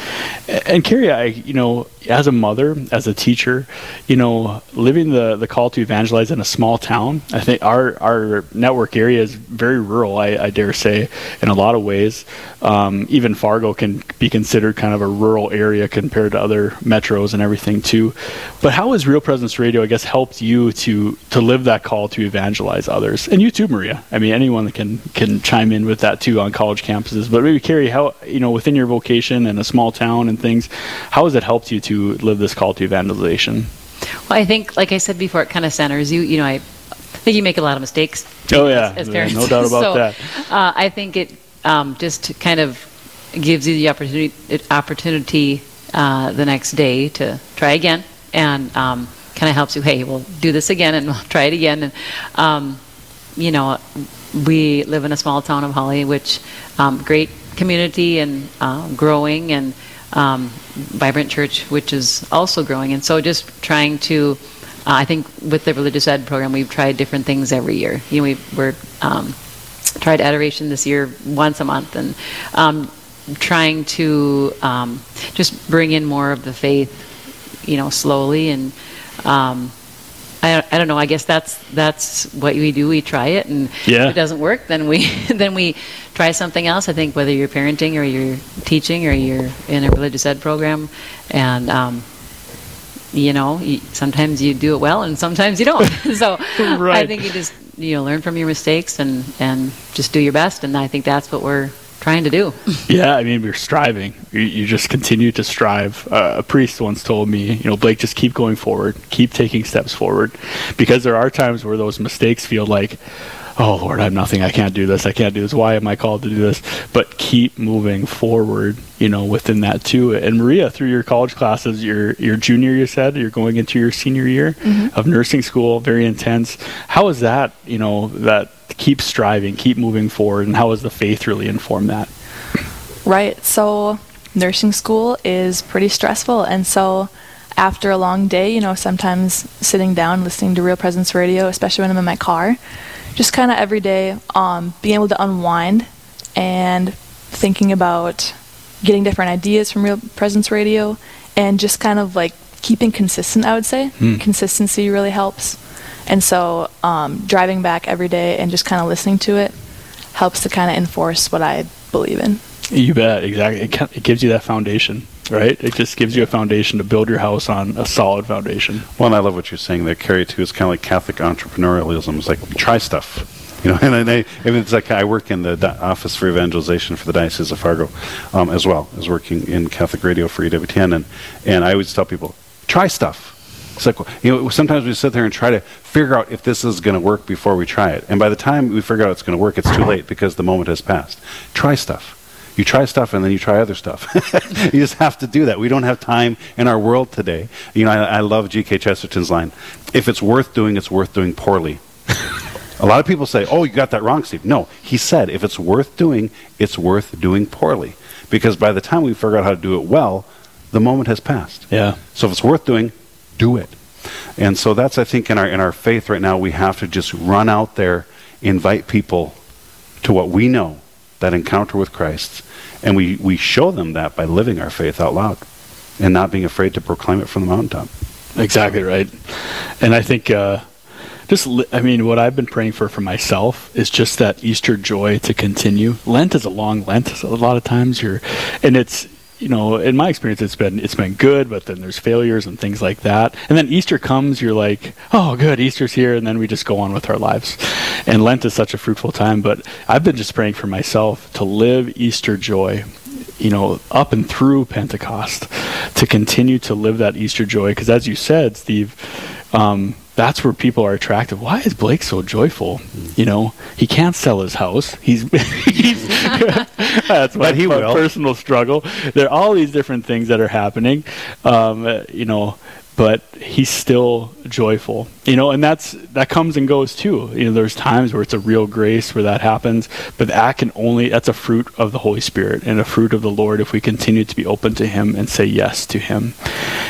and Carrie, I, you know, as a mother, as a teacher, you know, living the, the call to evangelize in a small town, I think our, our network area is very rural, I, I dare say, in a lot of ways. Um, even Fargo can be considered kind of a rural area compared to other metros and everything, too. But how has Real Presence Radio, I guess, helped you to, to live that call to evangelize others? And you too, Maria. I mean, anyone can, can chime in with that, too, on college campuses. But maybe, Carrie, how, you know, within your vocation and a small town and things, how has it helped you to to live this call to evangelization? Well, I think, like I said before, it kind of centers you. You know, I think you make a lot of mistakes. Oh yeah, as, as parents. no doubt about so, that. Uh, I think it um, just kind of gives you the opportunity opportunity uh, the next day to try again, and um, kind of helps you. Hey, we'll do this again, and we'll try it again. And um, you know, we live in a small town of Holly, which um, great community and uh, growing and um, vibrant church, which is also growing. And so just trying to, uh, I think with the religious ed program, we've tried different things every year. You know, we we're um, tried adoration this year once a month, and um, trying to um, just bring in more of the faith, you know, slowly and. Um, I, I don't know. I guess that's that's what we do. We try it, and yeah. if it doesn't work, then we then we try something else. I think whether you're parenting or you're teaching or you're in a religious ed program, and um, you know, you, sometimes you do it well and sometimes you don't. so right. I think you just you know learn from your mistakes and and just do your best. And I think that's what we're trying to do. yeah, I mean, we're striving. You, you just continue to strive. Uh, a priest once told me, you know, Blake, just keep going forward, keep taking steps forward, because there are times where those mistakes feel like, oh Lord, I'm nothing. I can't do this. I can't do this. Why am I called to do this? But keep moving forward, you know, within that too. And Maria, through your college classes, your your junior, you said you're going into your senior year mm-hmm. of nursing school, very intense. How is that? You know, that keep striving, keep moving forward, and how has the faith really informed that? Right. So, nursing school is pretty stressful, and so after a long day, you know, sometimes sitting down listening to Real Presence Radio, especially when I'm in my car, just kind of every day, um, being able to unwind and thinking about getting different ideas from Real Presence Radio, and just kind of like keeping consistent. I would say consistency really helps, and so um, driving back every day and just kind of listening to it helps to kind of enforce what I believe in. You bet, exactly. It, it gives you that foundation, right? It just gives you a foundation to build your house on a solid foundation. Well, and I love what you're saying there, Carrie, too. It's kind of like Catholic entrepreneurialism. It's like, try stuff. You know, and I, mean, it's like I work in the di- Office for Evangelization for the Diocese of Fargo um, as well as working in Catholic Radio for EWTN. And, and I always tell people, try stuff. It's like, you know, sometimes we sit there and try to figure out if this is going to work before we try it. And by the time we figure out it's going to work, it's too late because the moment has passed. Try stuff. You try stuff and then you try other stuff. you just have to do that. We don't have time in our world today. You know, I, I love G.K. Chesterton's line if it's worth doing, it's worth doing poorly. A lot of people say, oh, you got that wrong, Steve. No, he said if it's worth doing, it's worth doing poorly. Because by the time we figure out how to do it well, the moment has passed. Yeah. So if it's worth doing, do it. And so that's I think in our in our faith right now we have to just run out there, invite people to what we know, that encounter with Christ, and we, we show them that by living our faith out loud and not being afraid to proclaim it from the mountaintop. Exactly right. And I think uh, just li- I mean what I've been praying for for myself is just that Easter joy to continue. Lent is a long Lent. A lot of times you're, and it's you know in my experience it's been it's been good, but then there's failures and things like that. And then Easter comes, you're like, oh good, Easter's here, and then we just go on with our lives. And Lent is such a fruitful time. But I've been just praying for myself to live Easter joy you know, up and through Pentecost to continue to live that Easter joy. Because as you said, Steve, um, that's where people are attracted. Why is Blake so joyful? You know, he can't sell his house. He's, he's that's my, he my personal struggle. There are all these different things that are happening. Um, you know, but he's still joyful. You know, and that's that comes and goes too. You know, there's times where it's a real grace where that happens, but that can only that's a fruit of the Holy Spirit and a fruit of the Lord if we continue to be open to Him and say yes to Him.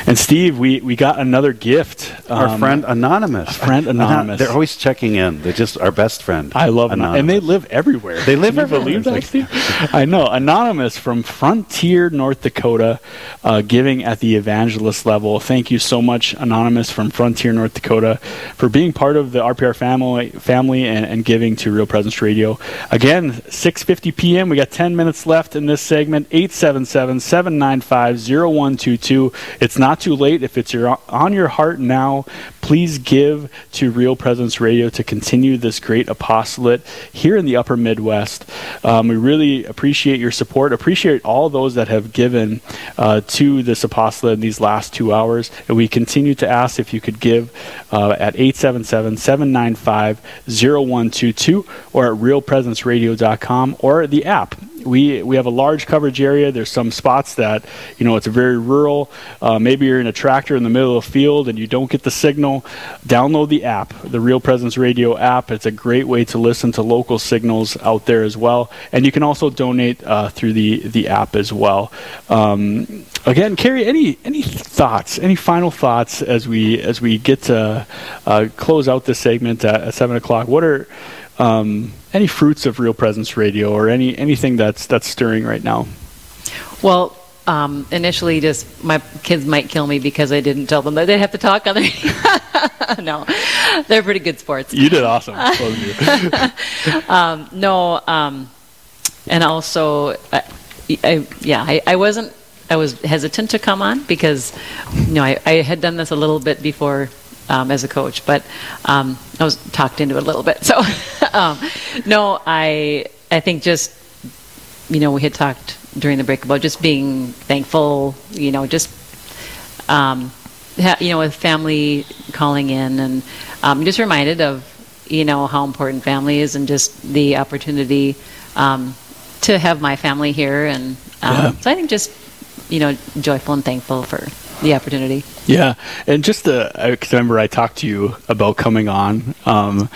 And Steve, we we got another gift. Our um, friend Anonymous. friend Anonymous. They're always checking in. They're just our best friend. I love Anonymous. And they live everywhere. They live Can you everywhere. believe that, Steve? I know. Anonymous from Frontier, North Dakota, uh, giving at the evangelist level. Thank you so much, Anonymous from Frontier, North Dakota, for being part of the RPR family, family and, and giving to Real Presence Radio. Again, 6:50 p.m. We got 10 minutes left in this segment. 877-795-0122. It's not too late if it's your on your heart now. Please give to Real Presence Radio to continue this great apostolate here in the Upper Midwest. Um, we really appreciate your support. Appreciate all those that have given uh, to this apostolate in these last two hours. And we continue to ask if you could give uh, at 877-795-0122 or at realpresenceradio.com or the app we we have a large coverage area. There's some spots that you know it's very rural. Uh, maybe you're in a tractor in the middle of a field and you don't get the signal. Download the app, the Real Presence Radio app. It's a great way to listen to local signals out there as well. And you can also donate uh, through the the app as well. Um, again, Carrie, any any thoughts? Any final thoughts as we as we get to uh, close out this segment at, at seven o'clock? What are um, any fruits of Real Presence Radio or any anything that's that's stirring right now? Well, um, initially, just my kids might kill me because I didn't tell them that they'd have to talk on the. no, they're pretty good sports. You did awesome. both of you. Um, no, um, and also, I, I, yeah, I, I wasn't. I was hesitant to come on because, you know, I, I had done this a little bit before um, as a coach, but um, I was talked into it a little bit. So, um, no, I I think just you know we had talked during the break about just being thankful. You know, just um, ha- you know, with family calling in, and um, just reminded of you know how important family is, and just the opportunity um, to have my family here, and um, Yeah. so I think just you know joyful and thankful for the opportunity. Yeah, and just the because remember I talked to you about coming on. Um,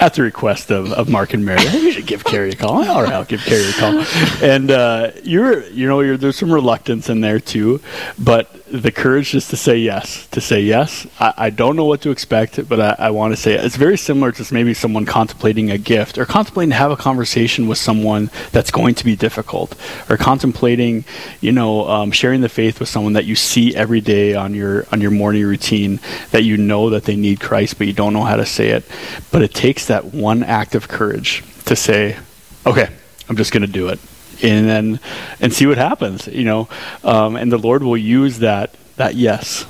at the request of, of Mark and Mary, hey, you should give Carrie a call. All right, I'll give Carrie a call. And uh, you're, you know, you're, there's some reluctance in there too, but the courage just to say yes, to say yes. I, I don't know what to expect, but I, I want to say it. it's very similar to maybe someone contemplating a gift or contemplating to have a conversation with someone that's going to be difficult, or contemplating, you know, um, sharing the faith with someone that you see every day on your on your morning routine that you know that they need Christ, but you don't know how to say it. But it takes that one act of courage to say, okay, I'm just going to do it. And then and see what happens you know? Um, and the lord will use that that yes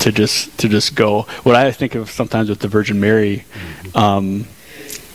to just to just go. What i think of sometimes with the virgin mary um,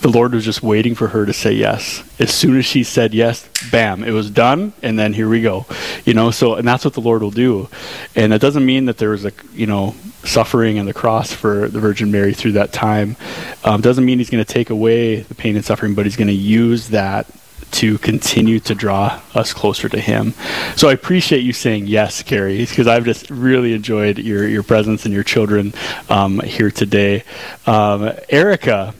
the lord was just waiting for her to say yes as soon as she said yes bam it was done and then here we go you know so and that's what the lord will do and it doesn't mean that there was a you know suffering and the cross for the virgin mary through that time um, doesn't mean he's going to take away the pain and suffering but he's going to use that to continue to draw us closer to Him. So I appreciate you saying yes, Carrie, because I've just really enjoyed your, your presence and your children um, here today. Um, Erica,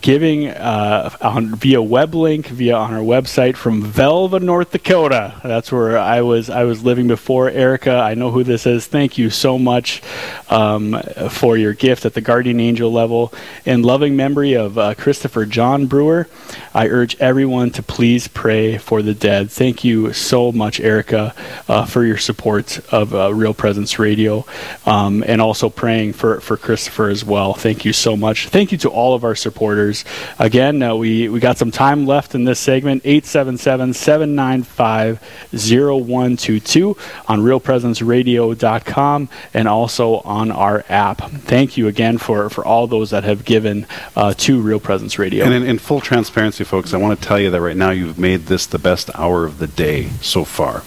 giving uh, on, via web link via on our website from Velva, North Dakota. That's where I was. I was living before. Erica, I know who this is. Thank you so much um, for your gift at the guardian angel level. In loving memory of uh, Christopher John Brewer, I urge everyone to please pray for the dead. Thank you so much, Erica, uh, for your support of uh, Real Presence Radio, um, and also praying for for Christopher as well. Thank you so much. Thank you to all of our supporters. Again, uh, we, we got some time left in this segment 877 795 0122 on realpresenceradio.com and also on our app. Thank you again for, for all those that have given uh, to Real Presence Radio. And in, in, full transparency, folks, I want to tell you that right now you've made this the best hour of the day so far.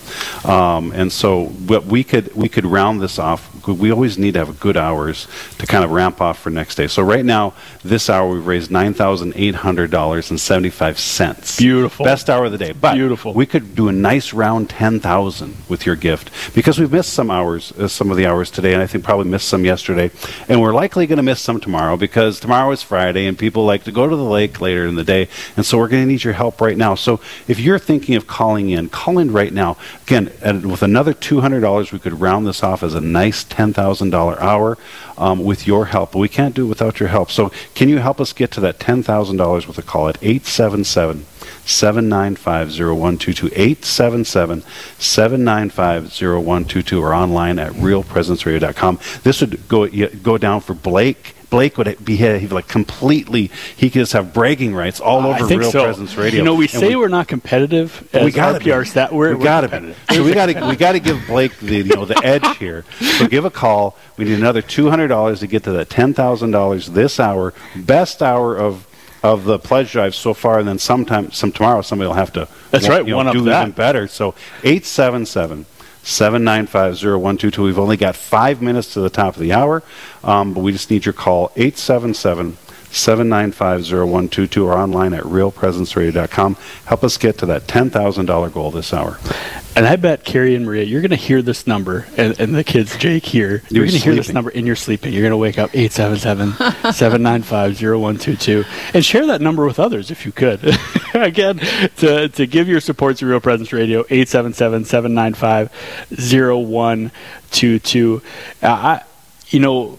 Um, and so what we could we could round this off. We always need to have good hours to kind of ramp off for next day. So right now, this hour we've raised nine thousand eight hundred dollars and seventy five cents. Beautiful. Best hour of the day. But Beautiful. We could do a nice round ten thousand with your gift because we've missed some hours, uh, some of the hours today, and I think probably missed some yesterday, and we're likely going to miss some tomorrow because tomorrow is Friday and people like to go to the lake later in the day, and so we're going to need your help right now. So if you're thinking of calling in, call in right now. Again, with another two hundred dollars, we could round this off as a nice ten thousand dollar hour um, with your help. But we can't do it without your help. So can you help us get to that $10,000 with a call at 877 795 0122. 877 795 0122 or online at realpresenceradio.com. This would go, go down for Blake. Blake would be he'd like completely. He could just have bragging rights all over Real so. Presence Radio. You know, we and say we, are not competitive. As we got RPR stat. We're, we got to So we got to we got to give Blake the you know the edge here. So give a call. We need another two hundred dollars to get to that ten thousand dollars this hour. Best hour of of the pledge drive so far, and then sometime some tomorrow somebody will have to. That's right. You know, one do even better. So eight seven seven. 7950122. We've only got five minutes to the top of the hour, um, but we just need your call 877 7950122 or online at realpresenceradio.com. Help us get to that $10,000 goal this hour. And I bet Carrie and Maria, you're going to hear this number, and, and the kids, Jake, here. You're, you're going to hear this number in your sleeping. You're going to wake up 877 795 0122 and share that number with others if you could. Again, to, to give your support to Real Presence Radio, 877 795 0122. Uh, you know,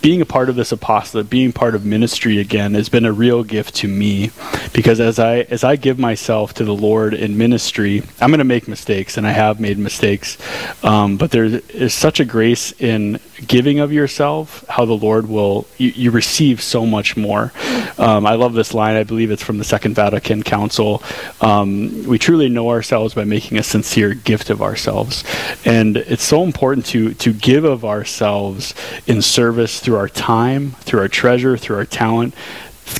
being a part of this apostolate, being part of ministry again, has been a real gift to me, because as I as I give myself to the Lord in ministry, I'm going to make mistakes, and I have made mistakes, um, but there is such a grace in giving of yourself, how the Lord will you, you receive so much more. Um, I love this line. I believe it's from the Second Vatican Council. Um, we truly know ourselves by making a sincere gift of ourselves, and it's so important to to give of ourselves in service through our time, through our treasure, through our talent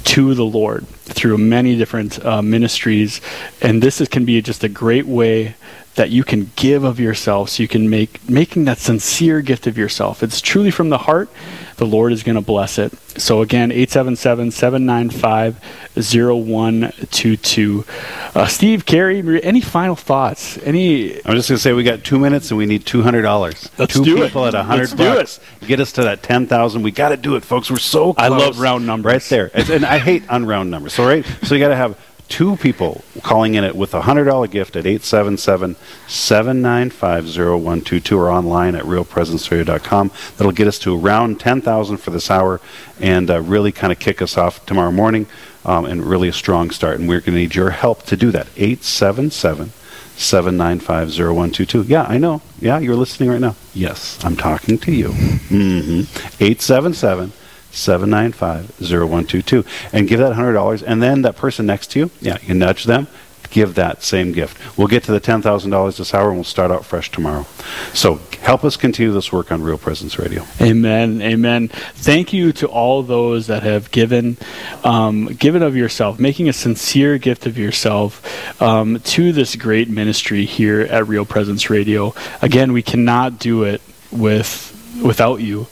to the Lord. through many different uh, ministries, and this is, can be just a great way that you can give of yourself so you can make making that sincere gift of yourself it's truly from the heart the lord is going to bless it so again 877-795-0122 uh, steve carrie any final thoughts any I'm just going to say we got two minutes and we need two hundred dollars. Let's two do it. people at a hundred Let's do bucks. Get us to that ten thousand. We got to do it, folks. We're so. Close. I love round numbers. Right there, and, and I hate unround numbers. So right, so you got to have two people calling in it with a hundred dollar gift at 877-795-0122 or online at realpresenceradio.com. That'll get us to around ten thousand for this hour, and uh, really kind of kick us off tomorrow morning, um, and really a strong start. And we're going to need your help to do that. 877- 7950122. Yeah, I know. Yeah, you're listening right now. Yes, I'm talking to you. Mm-hmm. 877 795 0122. And give that $100. And then that person next to you, yeah, you nudge them, give that same gift. We'll get to the $10,000 this hour and we'll start out fresh tomorrow. So help us continue this work on Real Presence Radio. Amen. Amen. Thank you to all those that have given, um, given of yourself, making a sincere gift of yourself um, to this great ministry here at Real Presence Radio. Again, we cannot do it with without you.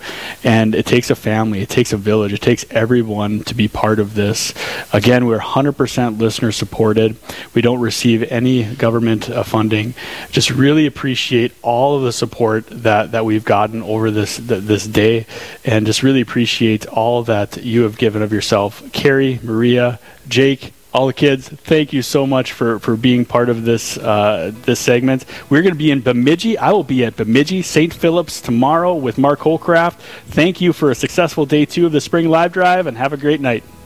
And it takes a family it takes a village it takes everyone to be part of this. Again we're 100% listener supported. We don't receive any government uh, funding. Just really appreciate all of the support that that we've gotten over this th- this day. And just really appreciate all that you have given of yourself. Carrie maria jake all the kids, thank you so much for, for being part of this uh, this segment. We're going to be in Bemidji. I will be at Bemidji, St. Philip's tomorrow with Mark Holcraft. Thank you for a successful day two of the Spring Live Drive, and have a great night.